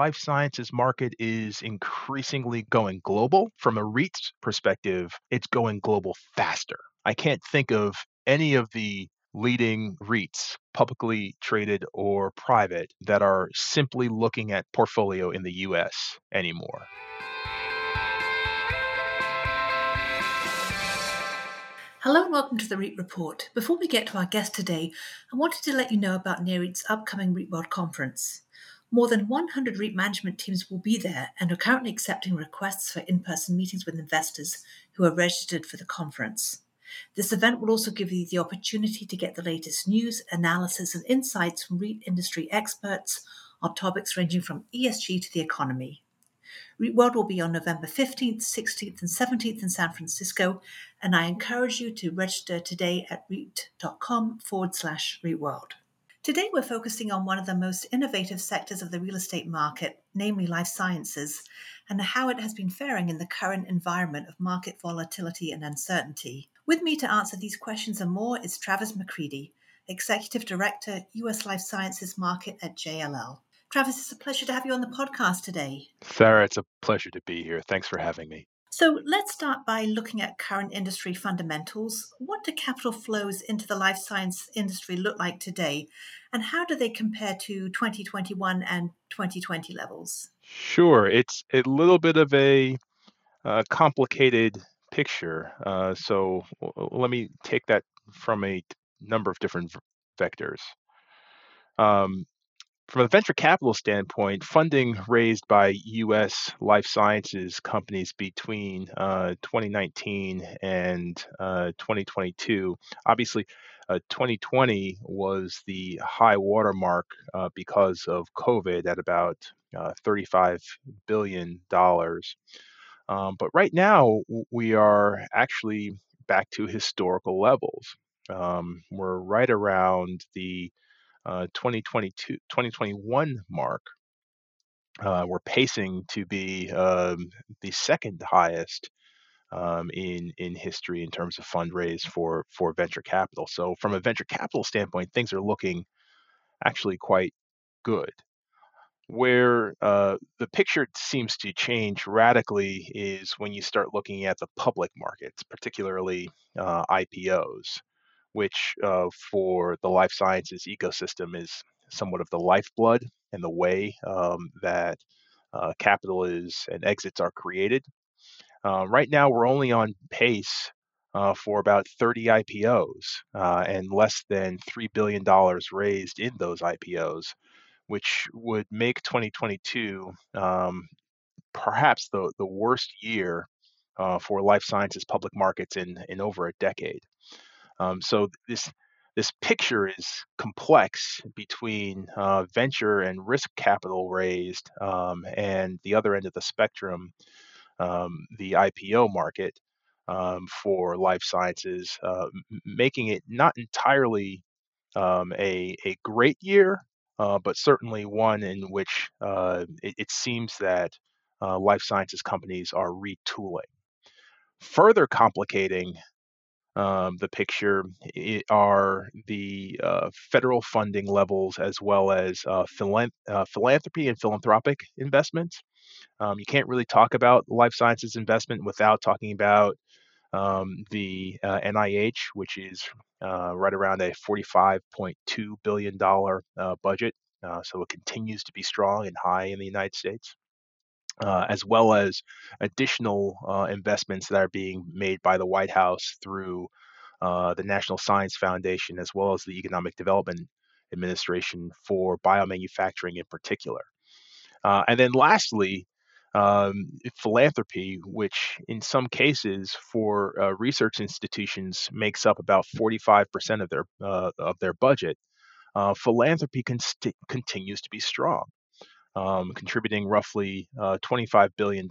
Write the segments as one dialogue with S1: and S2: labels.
S1: life sciences market is increasingly going global. From a REITs perspective, it's going global faster. I can't think of any of the leading REITs, publicly traded or private, that are simply looking at portfolio in the US anymore.
S2: Hello and welcome to the REIT Report. Before we get to our guest today, I wanted to let you know about NAREIT's upcoming REIT World Conference. More than 100 REIT management teams will be there and are currently accepting requests for in person meetings with investors who are registered for the conference. This event will also give you the opportunity to get the latest news, analysis, and insights from REIT industry experts on topics ranging from ESG to the economy. REIT World will be on November 15th, 16th, and 17th in San Francisco, and I encourage you to register today at REIT.com forward slash REIT World. Today, we're focusing on one of the most innovative sectors of the real estate market, namely life sciences, and how it has been faring in the current environment of market volatility and uncertainty. With me to answer these questions and more is Travis McCready, Executive Director, US Life Sciences Market at JLL. Travis, it's a pleasure to have you on the podcast today.
S1: Sarah, it's a pleasure to be here. Thanks for having me.
S2: So let's start by looking at current industry fundamentals. What do capital flows into the life science industry look like today? And how do they compare to 2021 and 2020 levels?
S1: Sure. It's a little bit of a uh, complicated picture. Uh, so let me take that from a number of different vectors. Um, from a venture capital standpoint, funding raised by U.S. life sciences companies between uh, 2019 and uh, 2022, obviously, uh, 2020 was the high watermark uh, because of COVID at about uh, 35 billion dollars. Um, but right now, we are actually back to historical levels. Um, we're right around the uh, 2022 2021 mark uh, we're pacing to be um, the second highest um, in in history in terms of fundraise for for venture capital. So from a venture capital standpoint, things are looking actually quite good. Where uh, the picture seems to change radically is when you start looking at the public markets, particularly uh, IPOs which uh, for the life sciences ecosystem is somewhat of the lifeblood and the way um, that uh, capital is and exits are created. Uh, right now, we're only on pace uh, for about 30 IPOs uh, and less than $3 billion raised in those IPOs, which would make 2022 um, perhaps the, the worst year uh, for life sciences public markets in, in over a decade. Um, so this this picture is complex between uh, venture and risk capital raised um, and the other end of the spectrum, um, the IPO market um, for life sciences, uh, making it not entirely um, a, a great year, uh, but certainly one in which uh, it, it, seems that uh, life sciences companies are retooling. Further complicating um, the picture are the uh, federal funding levels as well as uh, philan- uh, philanthropy and philanthropic investments. Um, you can't really talk about life sciences investment without talking about um, the NIH, uh, which is uh, right around a $45.2 billion uh, budget. so it continues to be strong and high in the United States uh, as well as additional uh, investments that are being made by the White House through uh, the National Science Foundation, as well as the Economic Development Administration for biomanufacturing in particular. Uh, and then lastly, um, philanthropy, which in some cases for uh, research institutions makes up about 45% of their uh, of their budget. philanthropy con- continues to be strong um, contributing roughly uh, $25 billion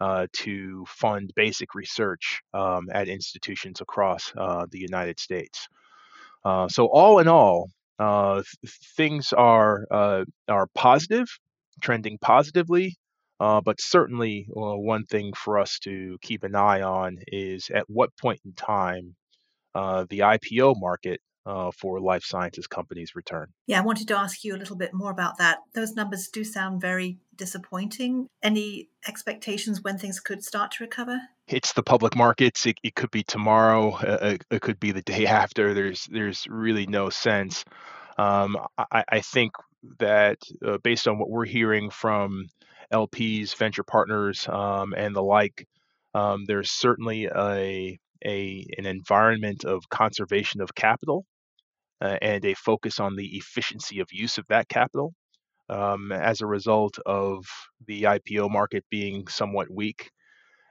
S1: uh, to fund basic research um, at institutions across uh, the United States. Uh, so, all in all, uh, th- things are uh, are positive, trending positively. but certainly, one thing for us to keep an eye on is at what point in time the IPO market uh, for life sciences companies return.
S2: Yeah, I wanted to ask you a little bit more about that. Those numbers do sound very disappointing. Any expectations when things could start to recover?
S1: It's the public markets. It, it could be tomorrow. Uh, it could be the day after. There's there's really no sense. Um, I, I, think that uh, based on what we're hearing from LPs, venture partners, um, and the like, um, there's certainly a, a an environment of conservation of capital uh, and a focus on the efficiency of use of that capital. Um, as a result of the IPO market being somewhat weak,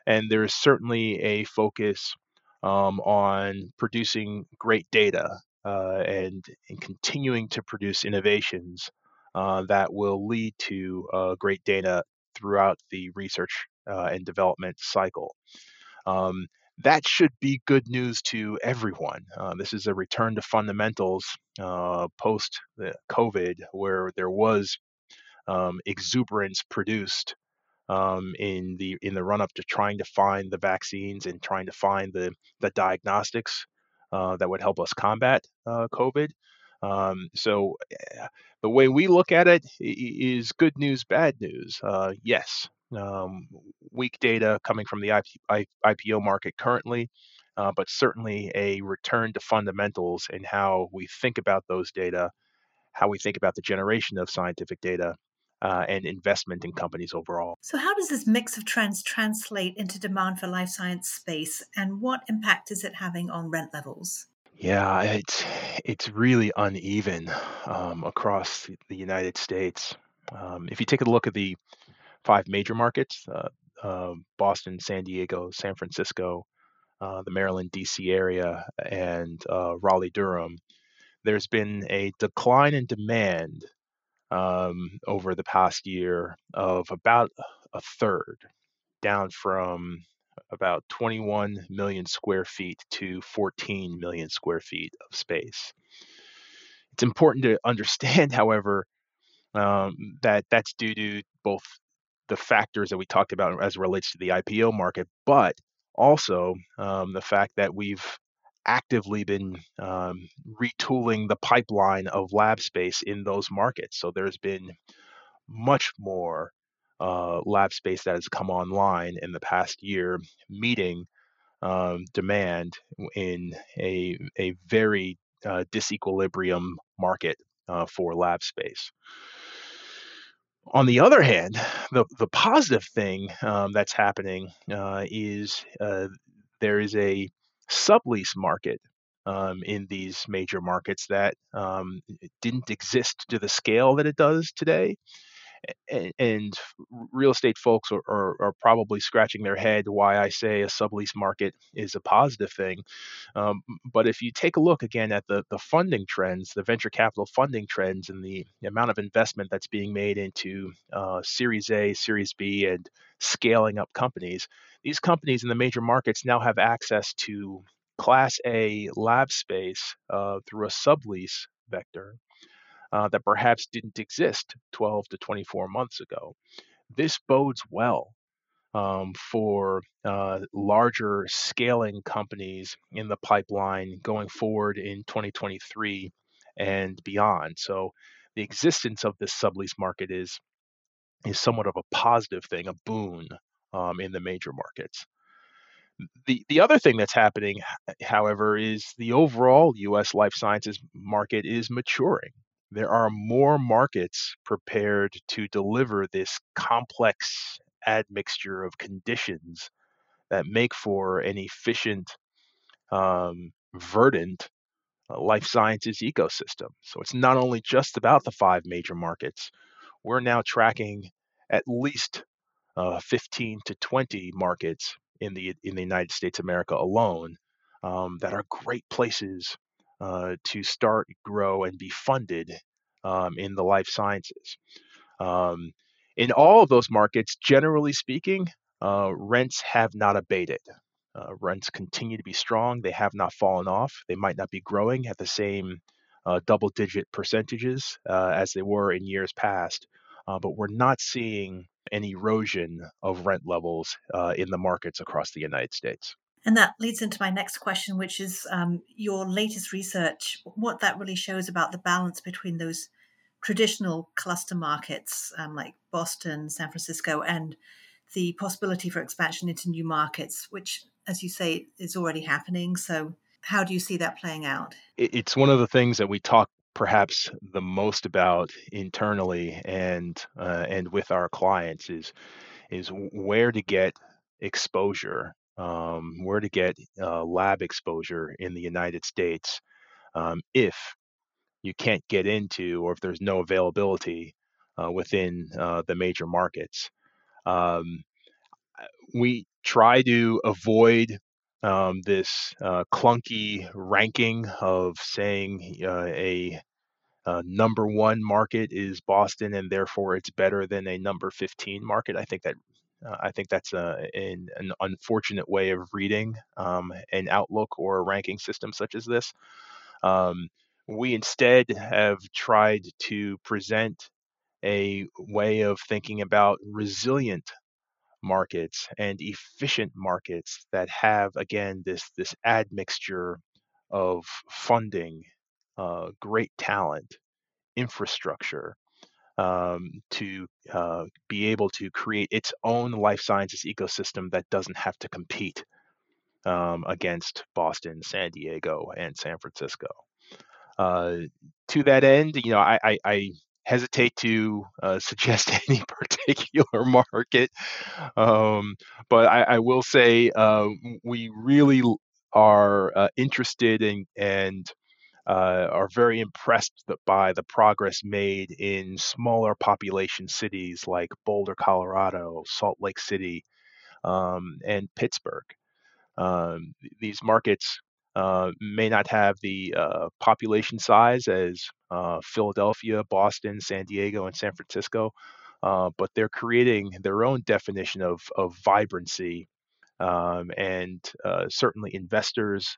S1: and there's certainly a focus um, on producing great data uh, and, and, continuing to produce innovations uh, that will lead to uh, great data throughout the research uh, and development cycle. Um, that should be good news to everyone. Uh, this is a return to fundamentals uh, post COVID, where there was um, exuberance produced um, in the in the run up to trying to find the vaccines and trying to find the the diagnostics uh, that would help us combat uh, COVID. Um, so uh, the way we look at it is good news, bad news. Uh, yes, um, weak data coming from the IP, IPO market currently, uh, but certainly a return to fundamentals in how we think about those data, how we think about the generation of scientific data, uh, and investment in companies overall.
S2: So, how does this mix of trends translate into demand for life science space, and what impact is it having on rent levels?
S1: Yeah, it's it's really uneven um, across the United States. Um, if you take a look at the five major markets: uh, uh, Boston, San Diego, San Francisco, uh, the Maryland, D.C. area, and Raleigh, Durham. There's been a decline in demand um, over the past year of about a third, down from about 21 million square feet to 14 million square feet of space. It's important to understand, however, um, that that's due to both the factors that we talked about as relates to the IPO market, but also um, the fact that we've actively been um, retooling the pipeline of lab space in those markets. So there's been much more uh, lab space that has come online in the past year, meeting um, demand in a, a very uh, disequilibrium market uh, for lab space. On the other hand, the, the positive thing um, that's happening uh, is uh, there is a sublease market um, in these major markets that um, didn't exist to the scale that it does today. And, real estate folks are, are, are, probably scratching their head why I say a sublease market is a positive thing. Um, but if you take a look again at the, the funding trends, the venture capital funding trends, and the amount of investment that's being made into uh, Series A, Series B, and scaling up companies, these companies in the major markets now have access to Class A lab space uh, through a sublease vector uh, that perhaps didn't exist 12 to 24 months ago. This bodes well um, for uh, larger scaling companies in the pipeline going forward in 2023 and beyond. So the existence of this sublease market is is somewhat of a positive thing, a boon um, in the major markets. The, the other thing that's happening, however, is the overall US life sciences market is maturing. There are more markets prepared to deliver this complex admixture of conditions that make for an efficient, um, verdant uh, life sciences ecosystem. So it's not only just about the five major markets. We're now tracking at least uh, 15 to 20 markets in the in the United States of America alone um, that are great places uh, to start, grow, and be funded um, in the life sciences. Um, in all of those markets, generally speaking, uh, rents have not abated. Uh, rents continue to be strong. They have not fallen off. They might not be growing at the same uh, double digit percentages uh, as they were in years past, but we're not seeing an erosion of rent levels in the markets across the United States.
S2: And that leads into my next question, which is um, your latest research, what that really shows about the balance between those traditional cluster markets um, like Boston, San Francisco, and the possibility for expansion into new markets, which, as you say, is already happening. So, how do you see that playing out?
S1: It's one of the things that we talk perhaps the most about internally and uh, and with our clients is is where to get exposure, um, where to get uh, lab exposure in the United States um, if you can't get into or if there's no availability uh, within uh, the major markets. Um, we try to avoid um, this uh, clunky ranking of saying uh, a, a, number one market is Boston and therefore it's better than a number 15 market. I think that uh, I think that's a, an, an, unfortunate way of reading um, an outlook or a ranking system such as this. Um, we instead have tried to present a way of thinking about resilient markets and efficient markets that have again this this admixture of funding, uh, great talent, infrastructure um, to uh, be able to create its own life sciences ecosystem that doesn't have to compete um, against Boston, San Diego, and San Francisco. Uh, to that end, you know, I, I, I hesitate to uh, suggest any particular market, um, but I, I, will say uh, we really are uh, interested in and uh, are very impressed by the progress made in smaller population cities like Boulder, Colorado, Salt Lake City, um, and Pittsburgh. Um, these markets uh, may not have the uh, population size as uh, Philadelphia, Boston, San Diego, and San Francisco, uh, but they're creating their own definition of, of vibrancy. Um, and uh, certainly investors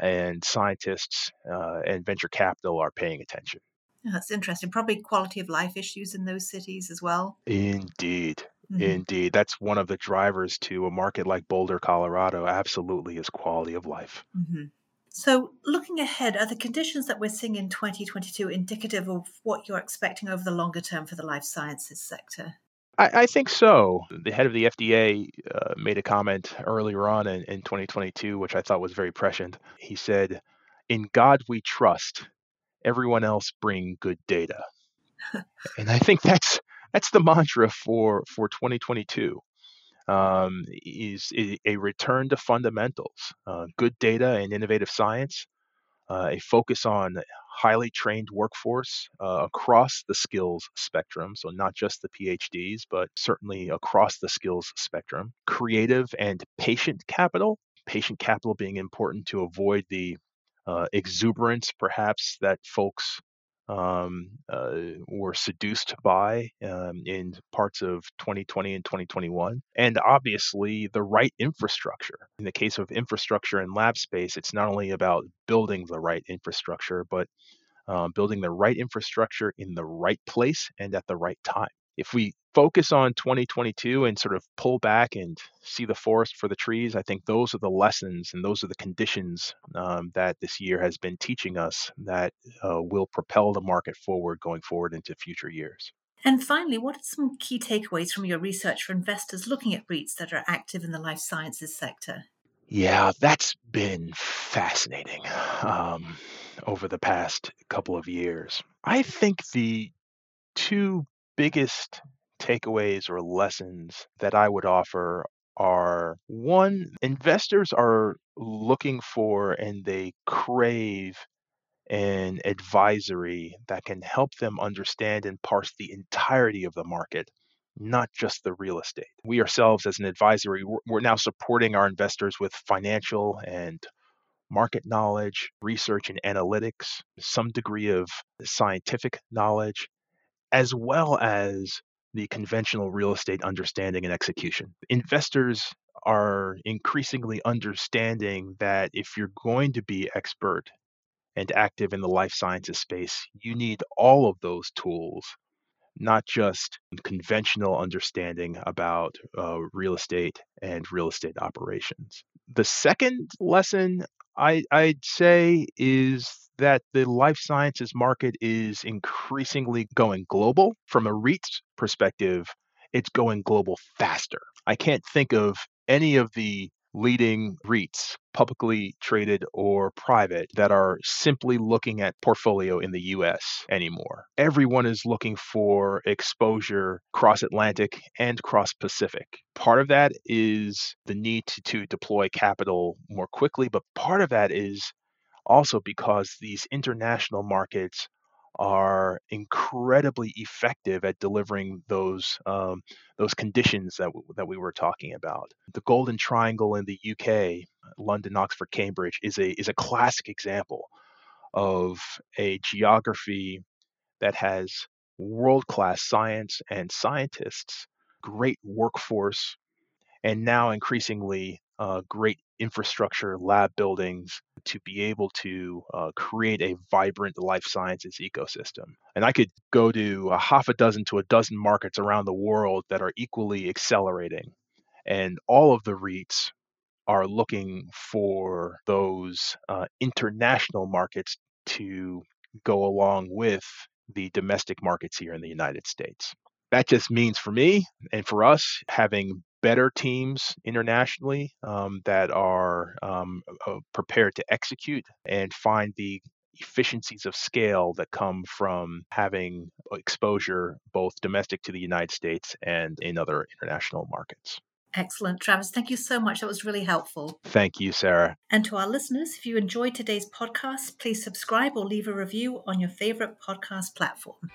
S1: and scientists uh, and venture capital are paying attention.
S2: That's interesting. Probably quality of life issues in those cities as well.
S1: Indeed. Mm-hmm. Indeed. That's one of the drivers to a market like Boulder, Colorado, absolutely is quality of life.
S2: Mm-hmm. So, looking ahead, are the conditions that we're seeing in 2022 indicative of what you're expecting over the longer term for the life sciences sector?
S1: I, I think so. The head of the FDA uh, made a comment earlier on in, in 2022, which I thought was very prescient. He said, In God we trust, everyone else bring good data. and I think that's that's the mantra for for 2022 um, is a return to fundamentals, uh, good data and innovative science, uh, a focus on highly trained workforce uh, across the skills spectrum, so not just the PhDs, but certainly across the skills spectrum, creative and patient capital, patient capital being important to avoid the uh, exuberance perhaps that folks um, uh, were seduced by um, in parts of 2020 and 2021. And obviously, the right infrastructure. In the case of infrastructure and lab space, it's not only about building the right infrastructure, but um, building the right infrastructure in the right place and at the right time if we focus on 2022 and sort of pull back and see the forest for the trees, I think those are the lessons and those are the conditions um, that this year has been teaching us that uh, will propel the market forward going forward into future years.
S2: And finally, what are some key takeaways from your research for investors looking at REITs that are active in the life sciences sector?
S1: Yeah, that's been fascinating um, over the past couple of years. I think the two biggest takeaways or lessons that I would offer are one, investors are looking for and they crave an advisory that can help them understand and parse the entirety of the market, not just the real estate. We ourselves, as an advisory, we're now supporting our investors with financial and market knowledge, research and analytics, some degree of scientific knowledge, as well as the conventional real estate understanding and execution. Investors are increasingly understanding that if you're going to be expert and active in the life sciences space, you need all of those tools not just conventional understanding about uh, real estate and real estate operations. The second lesson I, I'd say is that the life sciences market is increasingly going global. From a REIT perspective, it's going global faster. I can't think of any of the leading REITs, publicly traded or private, that are simply looking at portfolio in the US anymore. Everyone is looking for exposure cross Atlantic and cross Pacific. Part of that is the need to, to deploy capital more quickly, but part of that is also because these international markets are incredibly effective at delivering those um, those conditions that w- that we were talking about. The Golden Triangle in the UK, London, Oxford, Cambridge, is a is a classic example of a geography that has world class science and scientists, great workforce, and now increasingly uh, great infrastructure, lab buildings to be able to uh, create a vibrant life sciences ecosystem. And I could go to a half a dozen to a dozen markets around the world that are equally accelerating. And all of the REITs are looking for those uh, international markets to go along with the domestic markets here in the United States. That just means for me and for us having better teams internationally um, that are um, prepared to execute and find the efficiencies of scale that come from having exposure both domestic to the United States and in other international markets.
S2: Excellent. Travis, thank you so much. That was really helpful.
S1: Thank you, Sarah.
S2: And to our listeners, if you enjoyed today's podcast, please subscribe or leave a review on your favorite podcast platform.